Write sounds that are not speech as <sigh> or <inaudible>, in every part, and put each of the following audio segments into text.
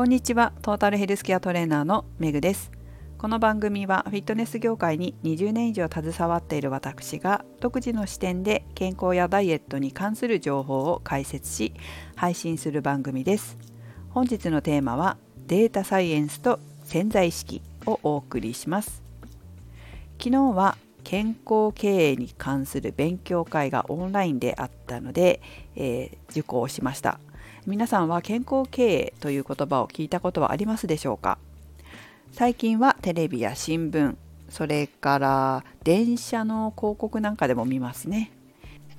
こんにちは。トータルヘルスケアトレーナーのめぐです。この番組はフィットネス業界に20年以上携わっている私が独自の視点で健康やダイエットに関する情報を解説し配信する番組です。本日のテーマはデータサイエンスと潜在意識をお送りします。昨日は健康経営に関する勉強会がオンラインであったので、えー、受講しました。皆さんは健康経営という言葉を聞いたことはありますでしょうか？最近はテレビや新聞それから電車の広告なんかでも見ますね。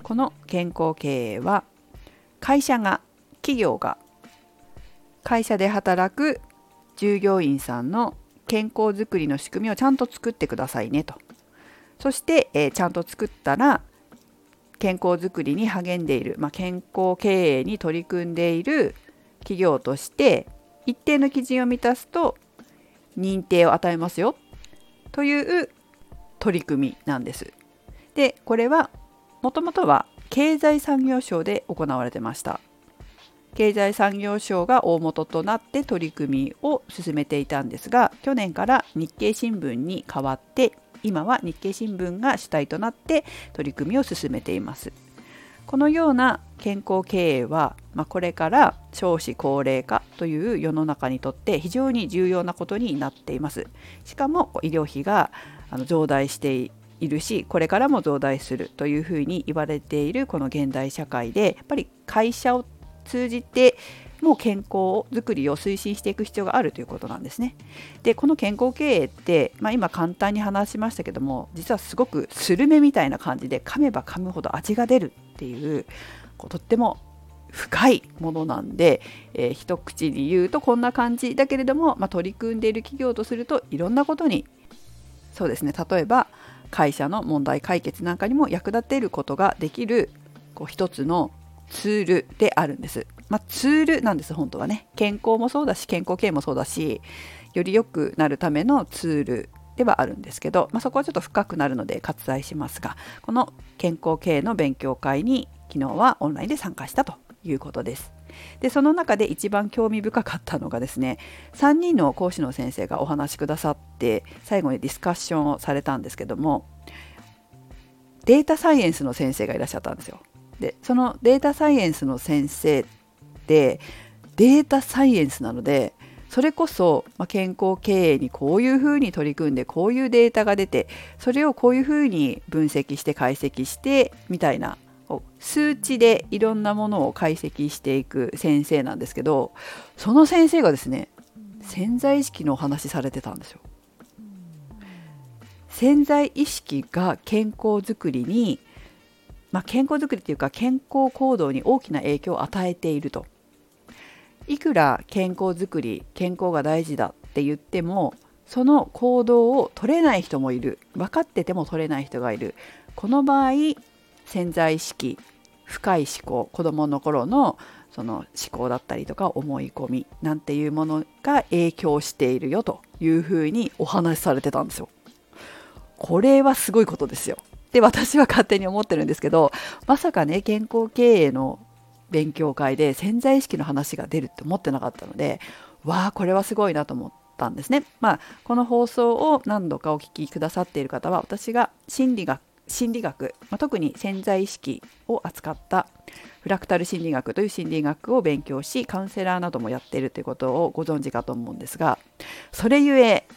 この健康経営は会社が企業が会社で働く従業員さんの健康づくりの仕組みをちゃんと作ってくださいねと。そして、えー、ちゃんと作ったら健康づくりに励んでいる、まあ、健康経営に取り組んでいる企業として一定の基準を満たすと認定を与えますよという取り組みなんです。でこれはもともとは経済産業省で行われてました。経済産業省が大元となって取り組みを進めていたんですが去年から日経新聞に代わって今は日経新聞が主体となって取り組みを進めています。このような健康経営は、まあ、これから少子高齢化という世の中にとって非常に重要なことになっています。しかも医療費が増大しているしこれからも増大するというふうに言われているこの現代社会でやっぱり会社を通じても健康づくりを推進していく必要があるということなんですね。でこの健康経営って、まあ、今簡単に話しましたけども実はすごくスルメみたいな感じで噛めば噛むほど味が出るっていうこうとっても深いものなんで、えー、一口に言うとこんな感じだけれども、まあ、取り組んでいる企業とするといろんなことにそうですね例えば会社の問題解決なんかにも役立てることができるこう一つのツールであるんです。まあ、ツールなんです本当はね健康もそうだし健康系もそうだしより良くなるためのツールではあるんですけど、まあ、そこはちょっと深くなるので割愛しますがこの健康経営の勉強会に昨日はオンラインで参加したということです。でその中で一番興味深かったのがですね3人の講師の先生がお話しくださって最後にディスカッションをされたんですけどもデータサイエンスの先生がいらっしゃったんですよ。でそのデータサイエンスの先生てデータサイエンスなのでそれこそ、ま健康経営にこういうふうに取り組んでこういうデータが出てそれをこういうふうに分析して解析してみたいな数値でいろんなものを解析していく先生なんですけどその先生がですね潜在意識のお話されてたんですよ。潜在意識が健康づくりに、まあ、健康づくりっていうか健康行動に大きな影響を与えていると。いくら健康づくり健康が大事だって言ってもその行動を取れない人もいる分かってても取れない人がいるこの場合潜在意識深い思考子どもの頃のその思考だったりとか思い込みなんていうものが影響しているよというふうにお話しされてたんですよ。これはすごいことですよ。で私は勝手に思ってるんですけどまさかね健康経営の勉強会で潜在意識の話が出るって思ってなかったのでわあこれはすごいなと思ったんですね。まあこの放送を何度かお聞きくださっている方は私が心理学心理学、まあ、特に潜在意識を扱ったフラクタル心理学という心理学を勉強しカウンセラーなどもやっているということをご存知かと思うんですがそれゆえ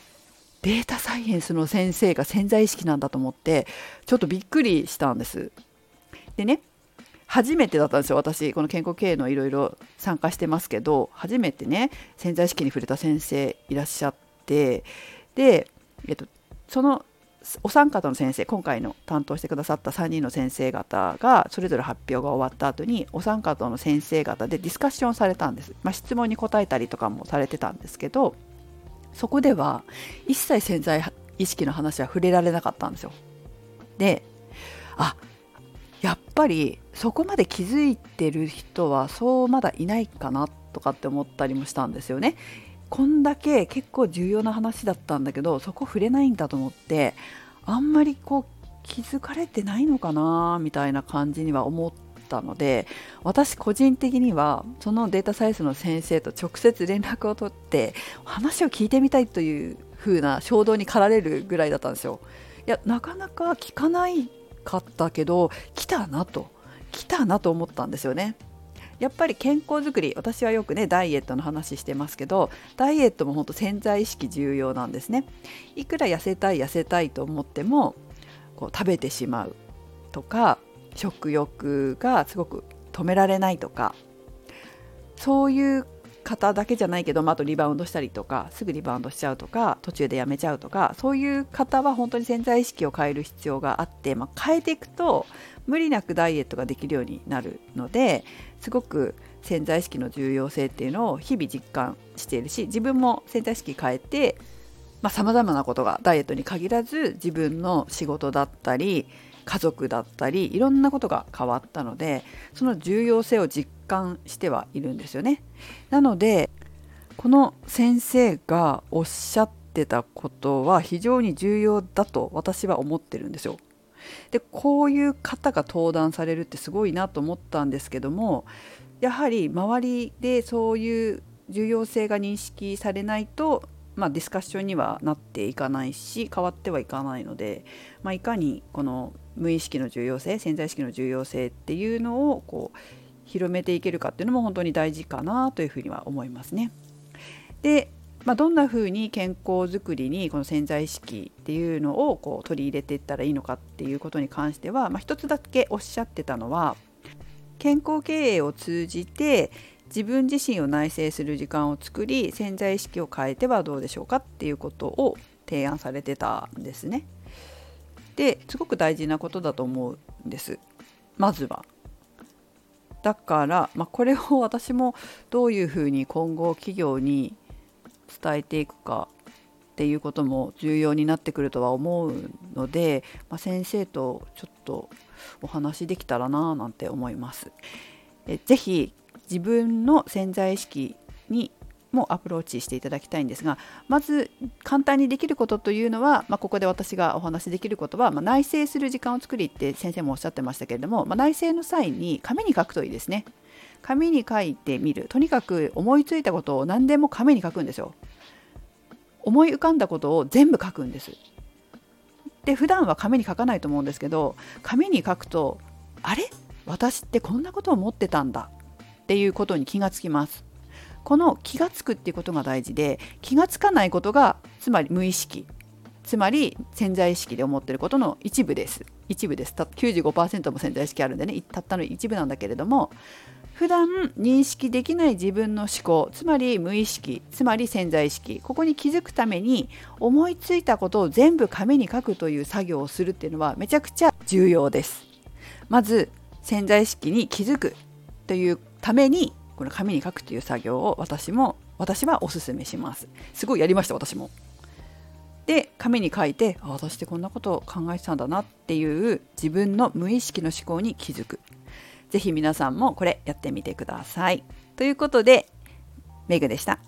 データサイエンスの先生が潜在意識なんだと思ってちょっとびっくりしたんです。でね初めてだったんですよ私この健康経営のいろいろ参加してますけど初めてね潜在意識に触れた先生いらっしゃってで、えっと、そのお三方の先生今回の担当してくださった3人の先生方がそれぞれ発表が終わった後にお三方の先生方でディスカッションされたんです、まあ、質問に答えたりとかもされてたんですけどそこでは一切潜在意識の話は触れられなかったんですよ。であやっぱりそこまで気づいてる人はそうまだいないかなとかって思ったりもしたんですよね。こんだけ結構重要な話だったんだけどそこ触れないんだと思ってあんまりこう気づかれてないのかなみたいな感じには思ったので私個人的にはそのデータサイエンスの先生と直接連絡を取って話を聞いてみたいという風な衝動に駆られるぐらいだったんですよ。いやなかなか聞かないかったけど来たなと来たなと思ったんですよね。やっぱり健康づくり私はよくねダイエットの話してますけどダイエットも本当潜在意識重要なんですねいくら痩せたい痩せたいと思ってもこう食べてしまうとか食欲がすごく止められないとかそういう方だけじゃないけど、まあ、あとリバウンドしたりとかすぐリバウンドしちゃうとか途中でやめちゃうとかそういう方は本当に潜在意識を変える必要があって、まあ、変えていくと無理なくダイエットができるようになるのですごく潜在意識の重要性っていうのを日々実感しているし自分も潜在意識変えてさまざ、まなことがダイエットに限らず自分の仕事だったり家族だったりいろんなことが変わったのでその重要性を実感してはいるんですよね。なのでこの先生がおっしゃってたことは非常に重要だと私は思ってるんですよ。でこういう方が登壇されるってすごいなと思ったんですけどもやはり周りでそういう重要性が認識されないと、まあ、ディスカッションにはなっていかないし変わってはいかないので、まあ、いかにこの無意識の重要性潜在意識の重要性っていうのをこう広めていけるかっていうのも本当に大事かなというふうには思いますね。でまあ、どんなふうに健康づくりにこの潜在意識っていうのをこう取り入れていったらいいのかっていうことに関しては、まあ、一つだけおっしゃってたのは健康経営を通じて自分自身を内省する時間を作り潜在意識を変えてはどうでしょうかっていうことを提案されてたんですね。ですごく大事なことだと思うんですまずは。だから、まあ、これを <laughs> 私もどういうふうに今後企業に伝えていくかっていうことも重要になってくるとは思うので、まあ、先生とちょっとお話できたらななんて思います。えぜひ自分の潜在意識にもアプローチしていただきたいんですがまず簡単にできることというのは、まあ、ここで私がお話しできることは、まあ、内省する時間を作りって先生もおっしゃってましたけれども、まあ、内省の際に紙に書くといいですね。紙に書いてみる。とにかく思いついたことを何でも紙に書くんですよ。思い浮かんだことを全部書くんです。で普段は紙に書かないと思うんですけど紙に書くとあれ？私ってこんなことを思ってたんだっていうことに気がつきます。この気がつくっていうことが大事で気がつかないことがつまり無意識つまり潜在意識で思ってることの一部です。一部です。95%も潜在意識あるんでね。たったの一部なんだけれども普段認識できない自分の思考つまり無意識つまり潜在意識ここに気づくために思いついたことを全部紙に書くという作業をするっていうのはめちゃくちゃ重要です。まず潜在意識に気づくというためにこの紙に書くという作業を私も私はおすすめしますすごいやりました私もで紙に書いてあ私ってこんなことを考えてたんだなっていう自分の無意識の思考に気づく是非皆さんもこれやってみてください。ということで、メグでした。